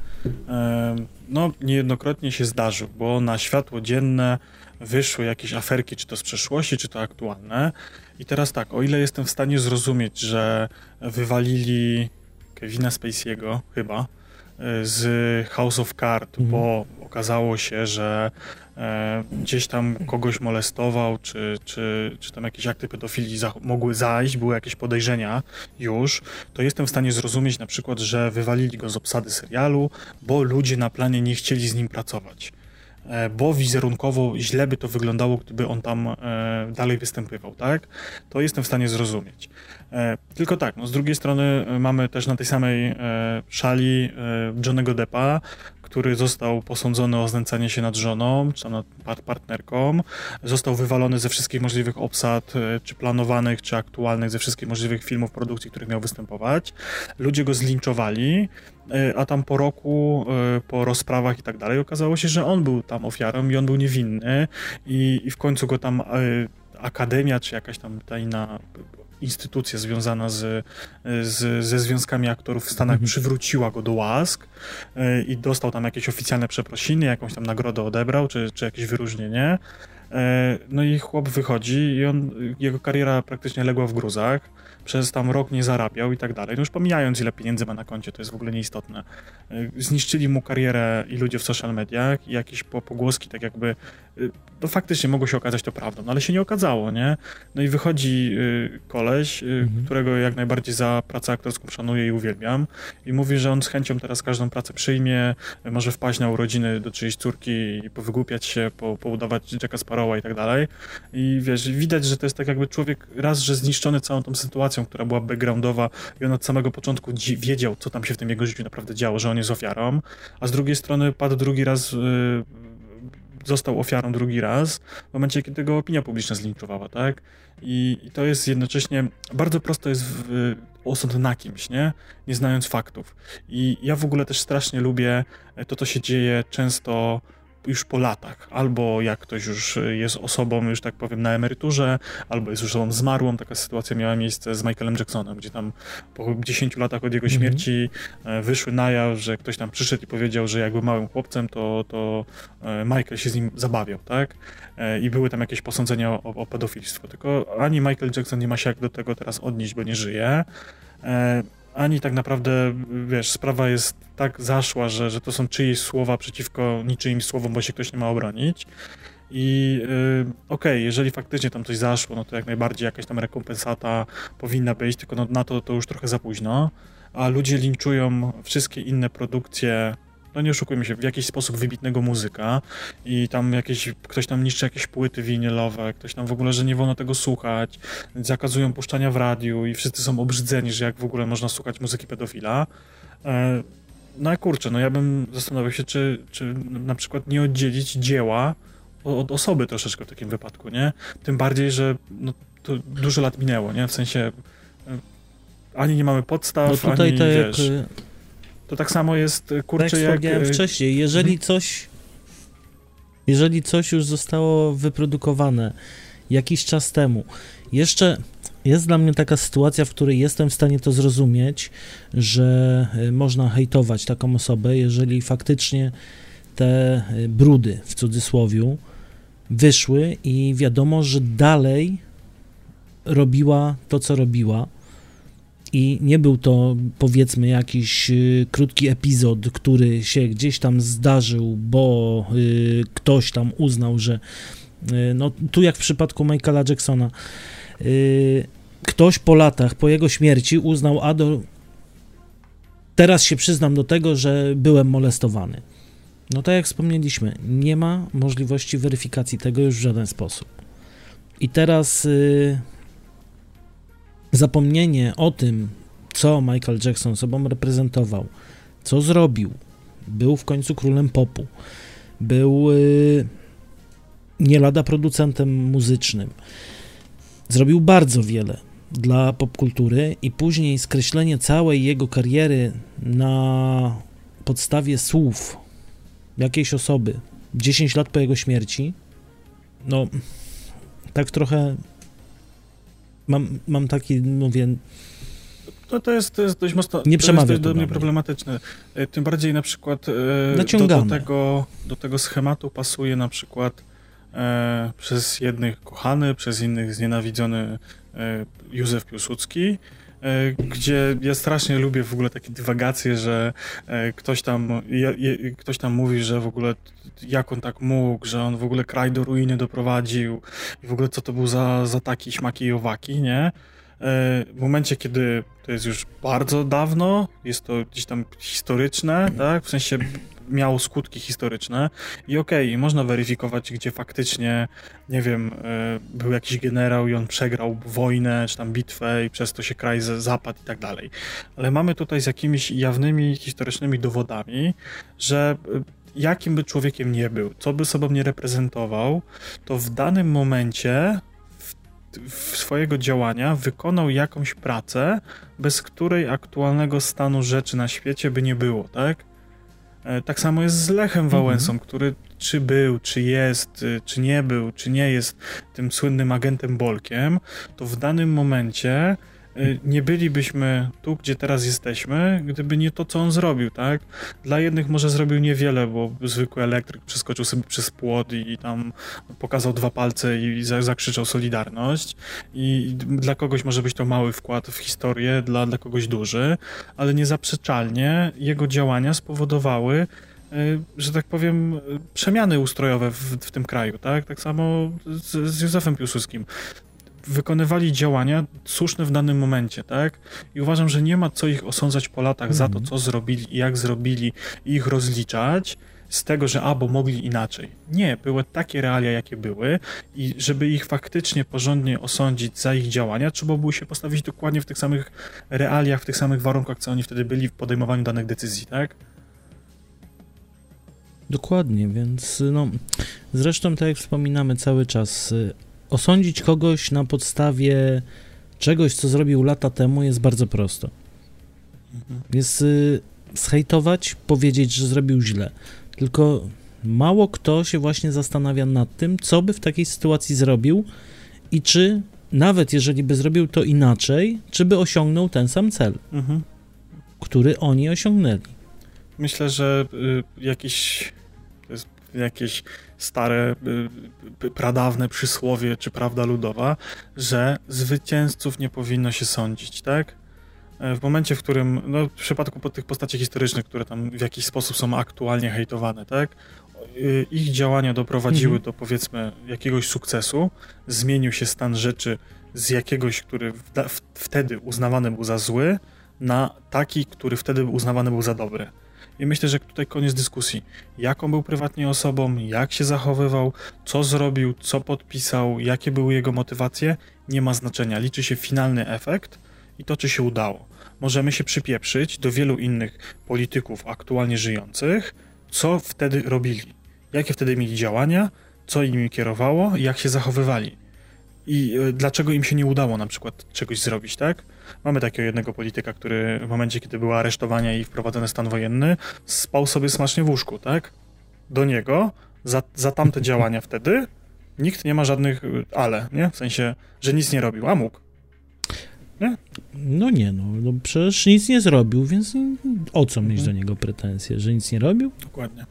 no niejednokrotnie się zdarzył, bo na światło dzienne wyszły jakieś aferki, czy to z przeszłości, czy to aktualne. I teraz tak, o ile jestem w stanie zrozumieć, że wywalili Kevina Spacey'ego chyba, z House of Card, mhm. bo okazało się, że e, gdzieś tam kogoś molestował, czy, czy, czy tam jakieś akty pedofilii za, mogły zajść, były jakieś podejrzenia już, to jestem w stanie zrozumieć na przykład, że wywalili go z obsady serialu, bo ludzie na planie nie chcieli z nim pracować. E, bo wizerunkowo źle by to wyglądało, gdyby on tam e, dalej występował, tak? To jestem w stanie zrozumieć. E, tylko tak, no z drugiej strony mamy też na tej samej szali Johnego Deppa, który został posądzony o znęcanie się nad żoną, czy nad partnerką, został wywalony ze wszystkich możliwych obsad, czy planowanych, czy aktualnych, ze wszystkich możliwych filmów, produkcji, których miał występować. Ludzie go zlinczowali, E, a tam po roku, e, po rozprawach i tak dalej, okazało się, że on był tam ofiarą i on był niewinny i, i w końcu go tam e, akademia, czy jakaś tam tajna instytucja związana z, z, ze związkami aktorów w Stanach mhm. przywróciła go do łask i dostał tam jakieś oficjalne przeprosiny, jakąś tam nagrodę odebrał, czy, czy jakieś wyróżnienie. No i chłop wychodzi i on, jego kariera praktycznie legła w gruzach przez tam rok nie zarabiał i tak dalej. No już pomijając, ile pieniędzy ma na koncie, to jest w ogóle nieistotne. Y, zniszczyli mu karierę i ludzie w social mediach i jakieś pogłoski, tak jakby y, to faktycznie mogło się okazać to prawdą, no ale się nie okazało, nie? No i wychodzi y, koleś, mhm. którego jak najbardziej za pracę aktorską szanuję i uwielbiam i mówi, że on z chęcią teraz każdą pracę przyjmie, może wpaść na urodziny do czyjejś córki i powygłupiać się, po, poudawać Jacka Sparrowa i tak dalej. I wiesz, widać, że to jest tak jakby człowiek raz, że zniszczony całą tą sytuacją, sytuacją, która była backgroundowa i on od samego początku wiedział, co tam się w tym jego życiu naprawdę działo, że on jest ofiarą, a z drugiej strony padł drugi raz, yy, został ofiarą drugi raz, w momencie, kiedy go opinia publiczna zlinczowała, tak? I, I, to jest jednocześnie, bardzo prosto jest w, osąd na kimś, nie? Nie znając faktów. I ja w ogóle też strasznie lubię to, co się dzieje często już po latach, albo jak ktoś już jest osobą, już tak powiem, na emeryturze, albo jest już osobą zmarłą. Taka sytuacja miała miejsce z Michaelem Jacksonem, gdzie tam po 10 latach od jego mhm. śmierci mm -hmm. wyszły na jaw, że ktoś tam przyszedł i powiedział, że jakby małym chłopcem, to, to e, Michael się z nim zabawiał, tak? E, I były tam jakieś posądzenia o, o pedofilstwo. Tylko ani Michael Jackson nie ma się jak do tego teraz odnieść, bo nie żyje ani tak naprawdę, wiesz, sprawa jest tak zaszła, że, że to są czyjeś słowa przeciwko niczyim słowom, bo się ktoś nie ma obronić. I yy, okej, okay, jeżeli faktycznie tam coś zaszło, no to jak najbardziej jakaś tam rekompensata powinna być, tylko no, na to to już trochę za późno. A ludzie linczują wszystkie inne produkcje no nie oszukujmy się, w jakiś sposób wybitnego muzyka i tam jakieś, ktoś tam niszczy jakieś płyty winylowe, ktoś tam w ogóle, że nie wolno tego słuchać, zakazują puszczania w radiu i wszyscy są obrzydzeni, że jak w ogóle można słuchać muzyki pedofila. E, no a kurczę, no ja bym zastanawiał się, czy, czy na przykład nie oddzielić dzieła od osoby troszeczkę w takim wypadku, nie? Tym bardziej, że no, to dużo lat minęło, nie? W sensie e, ani nie mamy podstaw, no tutaj ani, wiesz... Jak to tak samo jest, e, kurczę, tak jak... jak... E, wcześniej, jeżeli mhm. coś... Jeżeli coś już zostało wyprodukowane jakiś czas temu, jeszcze jest dla mnie taka sytuacja, w której jestem w stanie to zrozumieć, że e, można hejtować taką osobę, jeżeli faktycznie te brudy, w cudzysłowiu, wyszły i wiadomo, że dalej robiła to, co robiła, i nie był to powiedzmy jakiś y, krótki epizod, który się gdzieś tam zdarzył, bo y, ktoś tam uznał, że y, no tu jak w przypadku Michaela Jacksona, ktoś po latach, po jego śmierci uznał, a do, teraz się przyznam do tego, że byłem molestowany. No tak jak wspomnieliśmy, nie ma możliwości weryfikacji tego już w żaden sposób. I teraz zapomnienie o tym, co Michael Jackson sobą reprezentował, co zrobił, był w końcu królem popu, był yy, nie lada producentem muzycznym, zrobił bardzo wiele dla popkultury i później skreślenie całej jego kariery na podstawie słów jakiejś osoby 10 lat po jego śmierci, no tak trochę mam, mam taki, mówię... No to jest, to jest dość mocno nie to jest do mnie problematyczne. E, tym bardziej na przykład e, do, do, tego, do tego schematu pasuje na przykład e, przez jednych kochany, przez innych znienawidzony e, Józef Piłsudski, gdzie ja strasznie lubię w ogóle takie dywagacje, że e, ktoś tam, ktoś tam mówi, że w ogóle jak on tak mógł, że on w ogóle kraj do ruiny doprowadził i w ogóle co to był za, za taki śmaki i owaki, nie? E, w momencie, kiedy to jest już bardzo dawno, jest to gdzieś tam historyczne, tak? W sensie miało skutki historyczne i okej, okay, można weryfikować, gdzie faktycznie, nie wiem, e, był jakiś generał i on przegrał wojnę, czy tam bitwę i przez to się kraj zapadł i tak dalej. Ale mamy tutaj z jakimiś jawnymi historycznymi dowodami, że e, jakim by człowiekiem nie był, co by sobą nie reprezentował, to w danym momencie swojego działania wykonał jakąś pracę, bez której aktualnego stanu rzeczy na świecie by nie było, tak? E, tak samo jest z Lechem Wałęsą, mhm. który czy był, czy jest, y, czy nie był, czy nie jest tym słynnym agentem Bolkiem, to w danym momencie nie bylibyśmy tu, gdzie teraz jesteśmy, gdyby nie to, co on zrobił, tak? Dla jednych może zrobił niewiele, bo zwykły elektryk przeskoczył sobie przez płot i, tam pokazał dwa palce i za, zakrzyczał Solidarność. I dla kogoś może być to mały wkład w historię, dla, dla kogoś duży, ale niezaprzeczalnie jego działania spowodowały, y, że tak powiem, przemiany ustrojowe w, w, tym kraju, tak? Tak samo z, z Józefem Piłsudskim wykonywali działania słuszne w danym momencie, tak? I uważam, że nie ma co ich osądzać po latach mm. za to, mhm. co zrobili i jak zrobili i ich rozliczać z tego, że albo mogli inaczej. Nie, były takie realia, jakie były i żeby ich faktycznie porządnie osądzić za ich działania, trzeba było się postawić dokładnie w tych samych realiach, w tych samych warunkach, co oni wtedy byli w podejmowaniu danych decyzji, tak? Dokładnie, więc no, zresztą tak jak wspominamy cały czas, osądzić kogoś na podstawie czegoś, co zrobił lata temu, jest bardzo prosto. Mhm. Jest y, zhejtować, powiedzieć, że zrobił źle. Tylko Mało kto się właśnie zastanawia nad tym, co by w takiej sytuacji zrobił i czy nawet jeżeli by zrobił to inaczej, czy by osiągnął ten sam cel, mhm. który oni osiągnęli. Myślę, że y, jakiś jakieś stare, y, pradawne przysłowie czy prawda ludowa, że zwycięzców nie powinno się sądzić, tak? E, w momencie, w którym, no w przypadku tych postaci historycznych, które tam w jakiś sposób są aktualnie hejtowane, tak? Y, ich działania doprowadziły mhm. do powiedzmy jakiegoś sukcesu, zmienił się stan rzeczy z jakiegoś, który wtedy uznawany był za zły, na taki, który wtedy uznawany był za dobry. I myślę, że tutaj koniec dyskusji. Jaką był prywatnie osobą, jak się zachowywał, co zrobił, co podpisał, jakie były jego motywacje, nie ma znaczenia. Liczy się finalny efekt i to, czy się udało. Możemy się przypieprzyć do wielu innych polityków aktualnie żyjących, co wtedy robili, jakie wtedy mieli działania, co im kierowało, jak się zachowywali. I e, dlaczego im się nie udało na przykład czegoś zrobić, tak? Mamy takiego jednego polityka, który w momencie, kiedy była aresztowania i wprowadzony stan wojenny, spał sobie smacznie w łóżku, tak? Do niego, za, za tamte działania wtedy, nikt nie ma żadnych e, ale, nie? W sensie, że nic nie robił, a mógł. Nie? No nie, no, no przecież nic nie zrobił, więc o co mieć mhm. do niego pretensje, że nic nie robił? Dokładnie.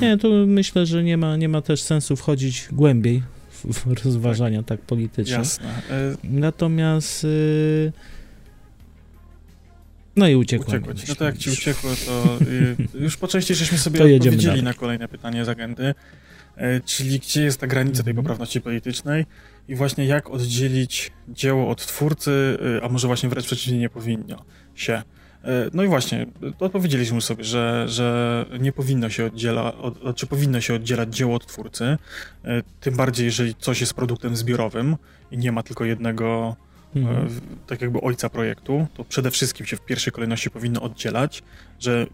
Nie, to myślę, że nie ma, nie ma też sensu wchodzić głębiej w, w rozważania tak, tak polityczne. Jasne. Y, Natomiast y, no i uciekło. Uciekło ci. No to jak ci uciekło, to y, już po części żeśmy sobie odpowiedzieli dalej. na kolejne pytanie z agendy, czyli gdzie jest ta granica tej mhm. poprawności politycznej i właśnie jak oddzielić dzieło od twórcy, a może właśnie wręcz przeciwnie nie powinno się. E, no i właśnie, odpowiedzieliśmy sobie, że, że nie powinno się oddzielać, od, czy powinno się oddzielać dzieło od twórcy, e, tym bardziej jeżeli coś jest produktem zbiorowym i nie ma tylko jednego, e, mhm. tak jakby ojca projektu, to przede wszystkim się w pierwszej kolejności powinno oddzielać, że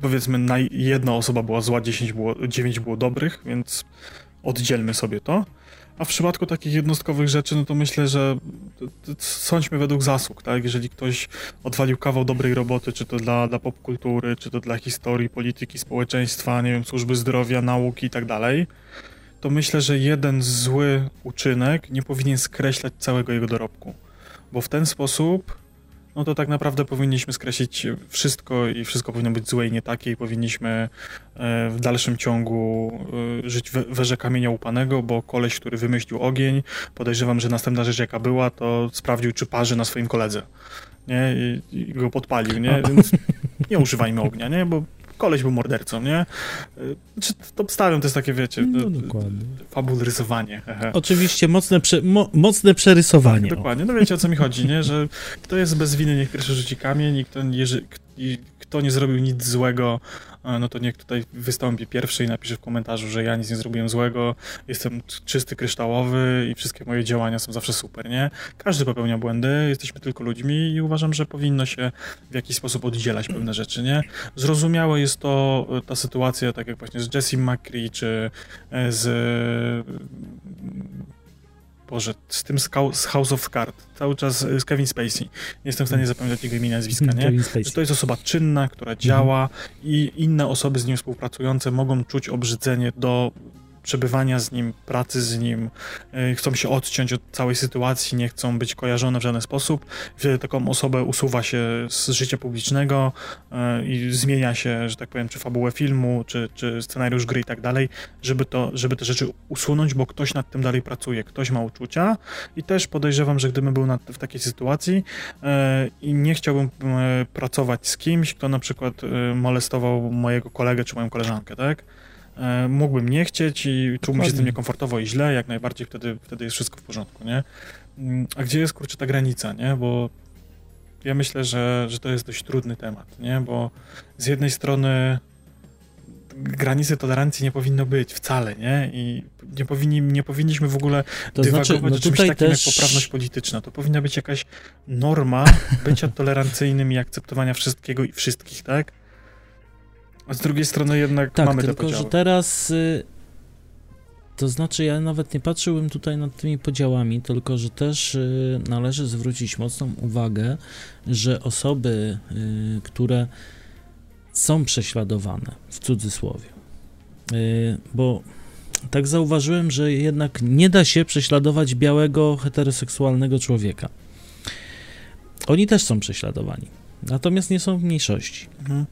powiedzmy jedna osoba była zła, 10 było, 9 było dobrych, więc oddzielmy sobie to. A w przypadku takich jednostkowych rzeczy, no to myślę, że sądźmy według zasług, tak? Jeżeli ktoś odwalił kawał dobrej roboty, czy to dla, dla popkultury, czy to dla historii, polityki, społeczeństwa, nie wiem, służby zdrowia, nauki i tak dalej, to myślę, że jeden zły uczynek nie powinien skreślać całego jego dorobku. Bo w ten sposób no to tak naprawdę powinniśmy skreślić wszystko i wszystko powinno być złe i nie takie i powinniśmy e, w dalszym ciągu e, żyć w erze kamienia upanego, bo koleś, który wymyślił ogień, podejrzewam, że następna rzecz jaka była, to sprawdził, czy parzy na swoim koledze, nie? I, i go podpalił, nie? Więc nie używajmy ognia, nie? Bo koleś był mordercą, nie? Czy to obstawiam, to jest takie, wiecie, no, dokładnie. fabularyzowanie. Oczywiście mocne, prze, mo, mocne przerysowanie. Tak, dokładnie, no wiecie o co mi chodzi, nie? Że kto jest bez winy, niech pierwszy rzuci kamień i kto, kto nie zrobił nic złego, no to niech tutaj wystąpi pierwszy i napisze w komentarzu, że ja nic nie zrobiłem złego, jestem czysty, kryształowy i wszystkie moje działania są zawsze super, nie? Każdy popełnia błędy, jesteśmy tylko ludźmi i uważam, że powinno się w jakiś sposób oddzielać pewne rzeczy, nie? Zrozumiałe jest to, ta sytuacja, tak jak właśnie z Jessie McCree, czy e, z Boże, z tym z House of Cards, cały czas y, z Kevin Spacey. Nie jestem w stanie zapamiętać jego imienia, nazwiska, nie? Że to jest osoba czynna, która działa mhm. i inne osoby z nim współpracujące mogą czuć obrzydzenie do przebywania z nim, pracy z nim, e, chcą się odciąć od całej sytuacji, nie chcą być kojarzone w żaden sposób. Wtedy taką osobę usuwa się z życia publicznego e, i zmienia się, że tak powiem, czy fabułę filmu, czy, czy scenariusz gry i tak dalej, żeby, to, żeby te rzeczy usunąć, bo ktoś nad tym dalej pracuje, ktoś ma uczucia i też podejrzewam, że gdybym był w takiej sytuacji e, i nie chciałbym pracować z kimś, kto na przykład molestował mojego kolegę czy moją koleżankę, tak? E, mógłbym nie chcieć i czułbym się z tym niekomfortowo i źle, jak najbardziej wtedy, wtedy jest wszystko w porządku, nie? Mm, a gdzie jest, kurczę, ta granica, nie? Bo ja myślę, że, że to jest dość trudny temat, nie? Bo z jednej strony granicy tolerancji nie powinno być wcale, nie? I nie, powinni, nie powinniśmy w ogóle to dywagować znaczy, no o czymś takim też... jak poprawność polityczna. To powinna być jakaś norma bycia tolerancyjnym i akceptowania wszystkiego i wszystkich, tak? A z drugiej strony jednak tak, mamy tylko, te podziały. że teraz... Y to znaczy, ja nawet nie patrzyłbym tutaj nad tymi podziałami, tylko że też y, należy zwrócić mocną uwagę, że osoby, y, które są prześladowane, w cudzysłowie, bo tak zauważyłem, że jednak nie da się prześladować białego, heteroseksualnego człowieka. Oni też są prześladowani, natomiast nie są w mniejszości. Mhm.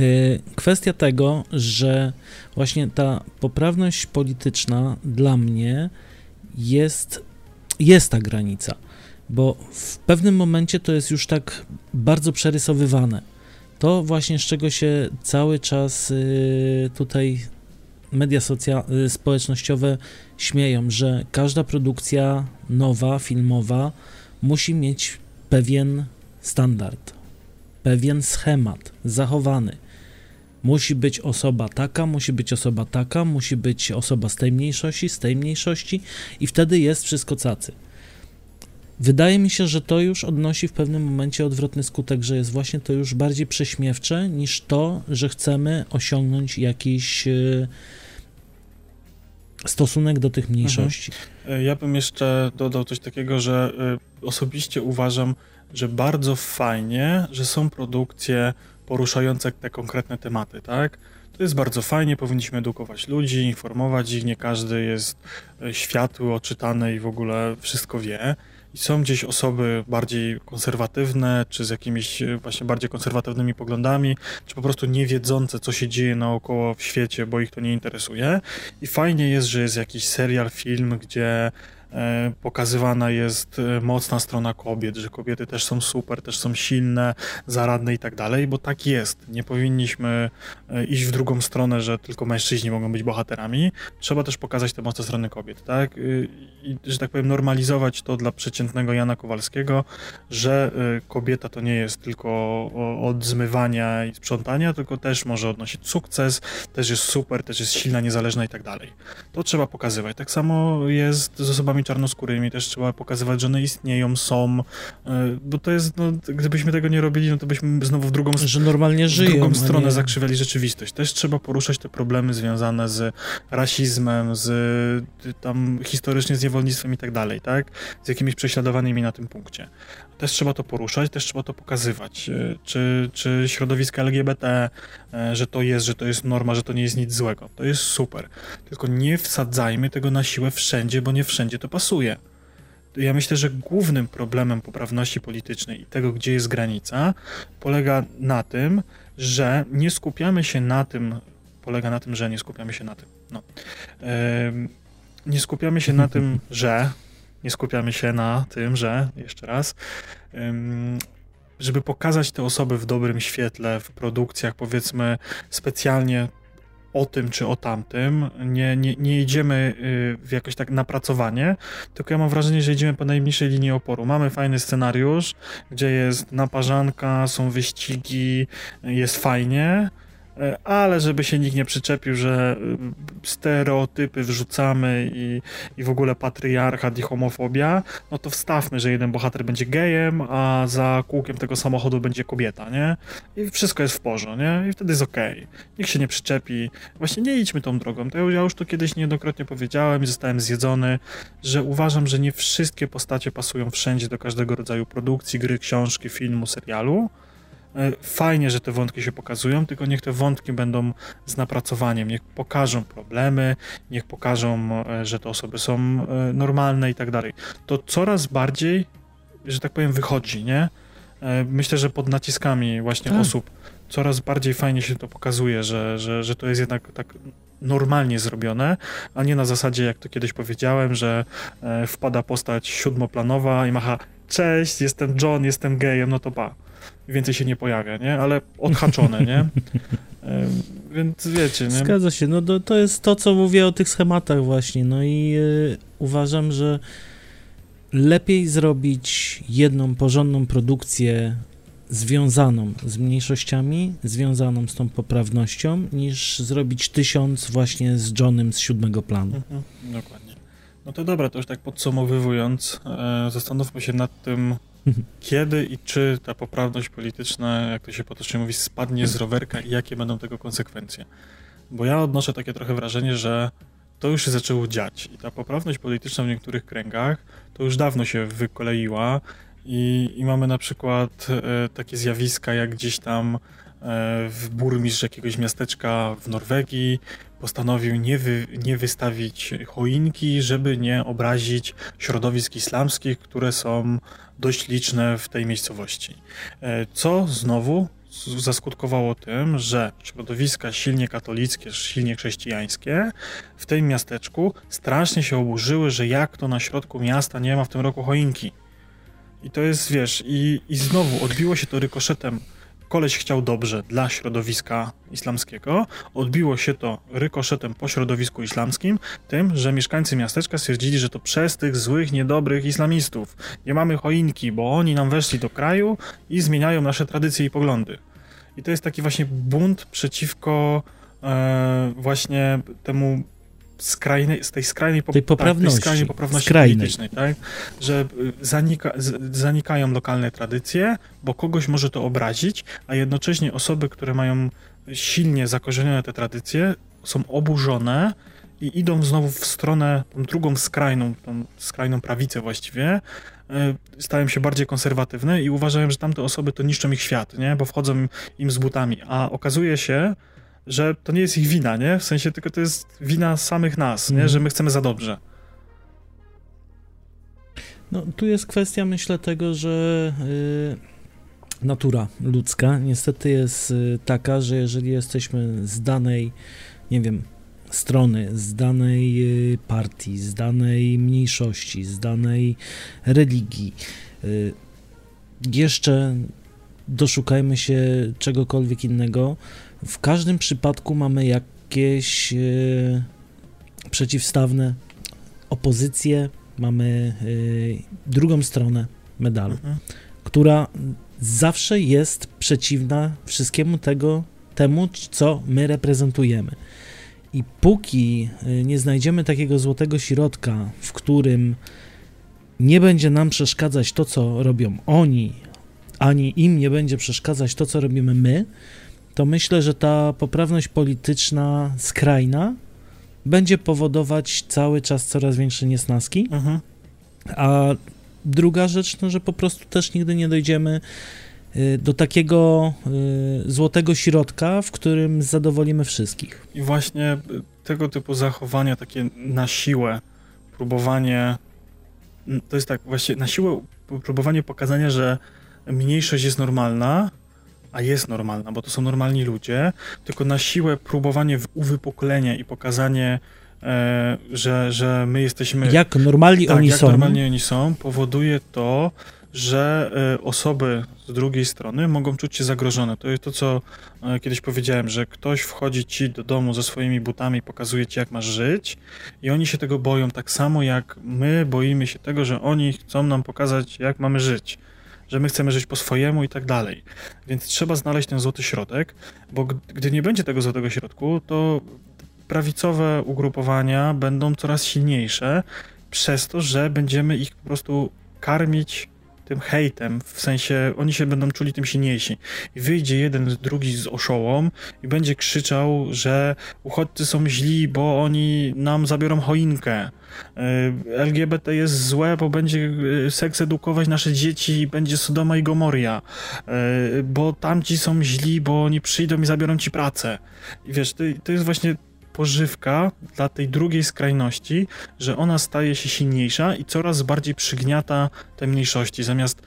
Y, kwestia tego, że właśnie ta poprawność polityczna dla mnie jest, jest ta granica, bo w pewnym momencie to jest już tak bardzo przerysowywane. To właśnie z czego się cały czas y, tutaj media y, społecznościowe śmieją, że każda produkcja nowa, filmowa musi mieć pewien standard, pewien schemat zachowany. Musi być osoba taka, musi być osoba taka, musi być osoba z tej mniejszości, z tej mniejszości i wtedy jest wszystko cacy. Wydaje mi się, że to już odnosi w pewnym momencie odwrotny skutek, że jest właśnie to już bardziej prześmiewcze niż to, że chcemy osiągnąć jakiś e, stosunek do tych mniejszości. Mhm. E, ja bym jeszcze dodał coś takiego, że e, osobiście uważam, że bardzo fajnie, że są produkcje poruszające te konkretne tematy, tak? To jest bardzo fajnie, powinniśmy edukować ludzi, informować ich, nie każdy jest światły, oczytany i w ogóle wszystko wie i są gdzieś osoby bardziej konserwatywne, czy z jakimiś e, właśnie bardziej konserwatywnymi poglądami, czy po prostu nie wiedzące, co się dzieje naokoło w świecie, bo ich to nie interesuje. I fajnie jest, że jest jakiś serial, film, gdzie E, pokazywana jest e, mocna strona kobiet, że kobiety też są super, też są silne, zaradne i tak dalej, bo tak jest. Nie powinniśmy e, iść w drugą stronę, że tylko mężczyźni mogą być bohaterami. Trzeba też pokazać te mocne strony kobiet, tak? I, że tak powiem, normalizować to dla przeciętnego Jana Kowalskiego, że kobieta to nie jest tylko od zmywania i sprzątania, tylko też może odnosić sukces, też jest super, też jest silna, niezależna i tak dalej. To trzeba pokazywać. Tak samo jest z osobami czarnoskórymi też trzeba pokazywać, że one istnieją, są, e, bo to jest, no, gdybyśmy tego nie robili, no to byśmy znowu w drugą, że normalnie żyją, w drugą stronę nie... zakrzywiali rzeczywistość. Też trzeba poruszać te problemy związane z rasizmem, z tam historycznie z niewolnictwem i tak dalej, tak? Z jakimiś prześladowanymi na tym punkcie. Też trzeba to poruszać, też trzeba to pokazywać. E, czy, czy środowiska LGBT, e, że to jest, że to jest norma, że to nie jest nic złego. To jest super. Tylko nie wsadzajmy tego na siłę wszędzie, bo nie wszędzie to pasuje. Ja myślę, że głównym problemem poprawności politycznej i tego, gdzie jest granica, polega na tym, że nie skupiamy się na tym, polega na tym, że nie skupiamy się na tym. No. Yy, nie skupiamy się na tym, że nie skupiamy się na tym, że, jeszcze raz, żeby pokazać te osoby w dobrym świetle, w produkcjach, powiedzmy, specjalnie o tym czy o tamtym, nie, nie, nie idziemy y, w jakoś tak napracowanie, tylko ja mam wrażenie, że idziemy po najmniejszej linii oporu. Mamy fajny scenariusz, gdzie jest naparzanka, są wyścigi, jest fajnie, ale żeby się nikt nie przyczepił, że y, stereotypy wrzucamy i, i w ogóle patriarchat i homofobia, no to wstawmy, że jeden bohater będzie gejem, a za kółkiem tego samochodu będzie kobieta, nie? I wszystko jest w porządku, nie? I wtedy jest okej. Okay. Nikt się nie przyczepi. Właśnie nie idźmy tą drogą. To ja już to kiedyś niejednokrotnie powiedziałem i zostałem zjedzony, że uważam, że nie wszystkie postacie pasują wszędzie do każdego rodzaju produkcji, gry, książki, filmu, serialu. E, fajnie, że te wątki się pokazują, tylko niech te wątki będą z napracowaniem, niech pokażą problemy, niech pokażą, e, że te osoby są e, normalne i tak dalej. To coraz bardziej, że tak powiem, wychodzi, nie? Myślę, że pod naciskami właśnie tak. osób coraz bardziej fajnie się to pokazuje, że, że, że to jest jednak tak normalnie zrobione, a nie na zasadzie, jak to kiedyś powiedziałem, że wpada postać siódmoplanowa i macha cześć, jestem John, jestem gejem, no to pa więcej się nie pojawia, nie? Ale odhaczone, nie? Więc wiecie, nie? Zgadza się, no to, to jest to, co mówię o tych schematach właśnie, no i y, uważam, że lepiej zrobić jedną porządną produkcję związaną z mniejszościami, związaną z tą poprawnością, niż zrobić tysiąc właśnie z Johnem z siódmego planu. Mhm, dokładnie. No to dobra, to już tak podsumowywując, e, zastanówmy się nad tym, kiedy i czy ta poprawność polityczna, jak to się potocznie mówi, spadnie z rowerka i jakie będą tego konsekwencje. Bo ja odnoszę takie trochę wrażenie, że to już się zaczęło dziać i ta poprawność polityczna w niektórych kręgach to już dawno się wykoleiła i, i mamy na przykład e, takie zjawiska jak gdzieś tam e, w burmistrz jakiegoś miasteczka w Norwegii postanowił nie, wy, nie wystawić choinki, żeby nie obrazić środowisk islamskich, które są dość liczne w tej miejscowości. E, co znowu zaskutkowało tym, że środowiska silnie katolickie, silnie chrześcijańskie w tym miasteczku strasznie się oburzyły, że jak to na środku miasta nie ma w tym roku choinki. I to jest, wiesz, i, i znowu odbiło się to rykoszetem koleś chciał dobrze dla środowiska islamskiego. Odbiło się to rykoszetem po środowisku islamskim, tym, że mieszkańcy miasteczka stwierdzili, że to przez tych złych, niedobrych islamistów. Nie mamy choinki, bo oni nam weszli do kraju i zmieniają nasze tradycje i poglądy. I to jest taki właśnie bunt przeciwko e, właśnie temu skrajnej, z tej skrajnej, tej poprawności, tak, tej skrajnej poprawności skrajnej. politycznej, tak? że y, zanika, zanikają lokalne tradycje, bo kogoś może to obrazić, a jednocześnie osoby, które mają silnie zakorzenione te tradycje, są oburzone i idą znowu w stronę, tą drugą skrajną, tą skrajną prawicę właściwie, y, stają się bardziej konserwatywne i uważają, że tamte osoby to niszczą ich świat, nie? bo wchodzą im z butami, a okazuje się, że to nie jest ich wina, nie? W sensie tylko to jest wina samych nas, nie? Mhm. Że my chcemy za dobrze. No, tu jest kwestia, myślę, tego, że y, natura ludzka niestety jest y, taka, że jeżeli jesteśmy z danej, nie wiem, strony, z danej y, partii, z danej mniejszości, z danej religii, y, jeszcze doszukajmy się czegokolwiek innego, w każdym przypadku mamy jakieś e, przeciwstawne opozycje, mamy e, drugą stronę medalu, mhm. która zawsze jest przeciwna wszystkiemu tego, temu, co my reprezentujemy. I póki e, nie znajdziemy takiego złotego środka, w którym nie będzie nam przeszkadzać to, co robią oni, ani im nie będzie przeszkadzać to, co robimy my, to myślę, że ta poprawność polityczna skrajna będzie powodować cały czas coraz większe niesnaski. Mhm. A druga rzecz, no, że po prostu też nigdy nie dojdziemy y, do takiego y, złotego środka, w którym zadowolimy wszystkich. I właśnie tego typu zachowania, takie na siłę, próbowanie, to jest tak, właśnie na siłę próbowanie pokazania, że mniejszość jest normalna, a jest normalna, bo to są normalni ludzie, tylko na siłę próbowanie uwypuklenia i pokazanie, e, że, że my jesteśmy... Jak normalni tak, oni jak są. normalni oni są, powoduje to, że e, osoby z drugiej strony mogą czuć się zagrożone. To jest to, co e, kiedyś powiedziałem, że ktoś wchodzi ci do domu ze swoimi butami i pokazuje ci, jak masz żyć i oni się tego boją tak samo, jak my boimy się tego, że oni chcą nam pokazać, jak mamy żyć że my chcemy żyć po swojemu i tak dalej. Więc trzeba znaleźć ten złoty środek, bo gdy nie będzie tego złotego środku, to prawicowe ugrupowania będą coraz silniejsze, przez to, że będziemy ich po prostu karmić tym hejtem, w sensie oni się będą czuli tym silniejsi. I wyjdzie jeden, drugi z oszołom i będzie krzyczał, że uchodźcy są źli, bo oni nam zabiorą choinkę. Y, LGBT jest złe, bo będzie y, seks edukować nasze dzieci i będzie Sodoma i Gomoria. Y, bo tamci są źli, bo oni przyjdą i zabiorą ci pracę. I wiesz, to, to jest właśnie pożywka dla tej drugiej skrajności, że ona staje się silniejsza i coraz bardziej przygniata te mniejszości. Zamiast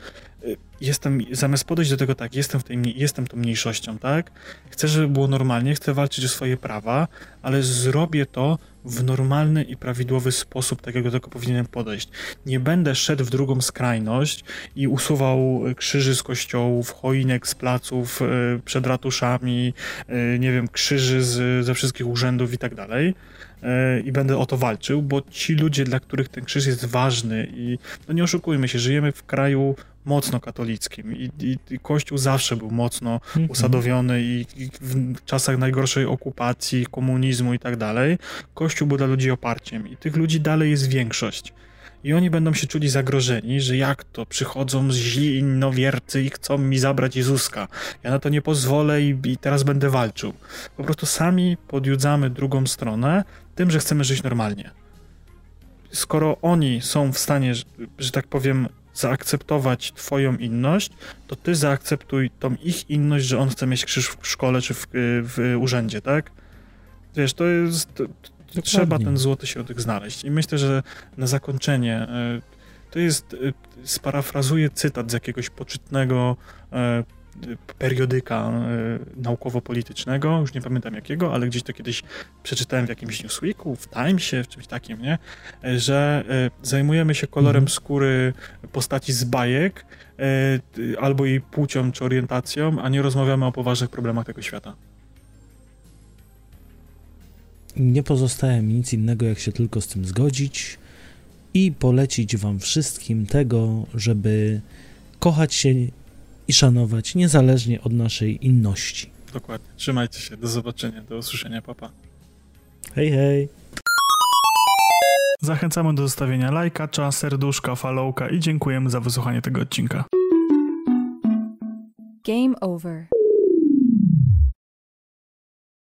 jestem, zamiast podejść do tego tak, jestem, w tej, jestem tą mniejszością, tak? Chcę, żeby było normalnie, chcę walczyć o swoje prawa, ale zrobię to w normalny i prawidłowy sposób, tak jak do tego powinienem podejść. Nie będę szedł w drugą skrajność i usuwał krzyży z kościołów, choinek z placów e, przed ratuszami, e, nie wiem, krzyży z, ze wszystkich urzędów i tak dalej e, i będę o to walczył, bo ci ludzie, dla których ten krzyż jest ważny i no nie oszukujmy się, żyjemy w kraju mocno katolickim i, i, i Kościół zawsze był mocno mhm. usadowiony i, i, w czasach najgorszej okupacji, komunizmu i tak dalej, Kościół był dla ludzi oparciem i tych ludzi dalej jest większość. I oni będą się czuli zagrożeni, że jak to, przychodzą źli innowiercy i chcą mi zabrać Jezuska. Ja na to nie pozwolę i, i teraz będę walczył. Po prostu sami podjudzamy drugą stronę tym, że chcemy żyć normalnie. Skoro oni są w stanie, że, że tak powiem, zaakceptować twoją inność, to ty zaakceptuj tą ich inność, że on chce mieć krzyż w szkole czy w, w urzędzie, tak? Wiesz, to jest... To, to trzeba ten złoty środek znaleźć. I myślę, że na zakończenie e, to jest, e, sparafrazuję cytat z jakiegoś poczytnego periodyka naukowo-politycznego, już nie pamiętam jakiego, ale gdzieś to kiedyś przeczytałem w jakimś Newsweeku, w Timesie, w czymś takim, nie? Że zajmujemy się kolorem mhm. skóry postaci z bajek, albo jej płcią czy orientacją, a nie rozmawiamy o poważnych problemach tego świata. Nie pozostaje mi nic innego, jak się tylko z tym zgodzić i polecić Wam wszystkim tego, żeby kochać się i szanować niezależnie od naszej inności. Dokładnie. Trzymajcie się. Do zobaczenia. Do usłyszenia. Papa. Hej, hej. Zachęcamy do zostawienia lajka, serduszka, followka i dziękujemy za wysłuchanie tego odcinka. Game over.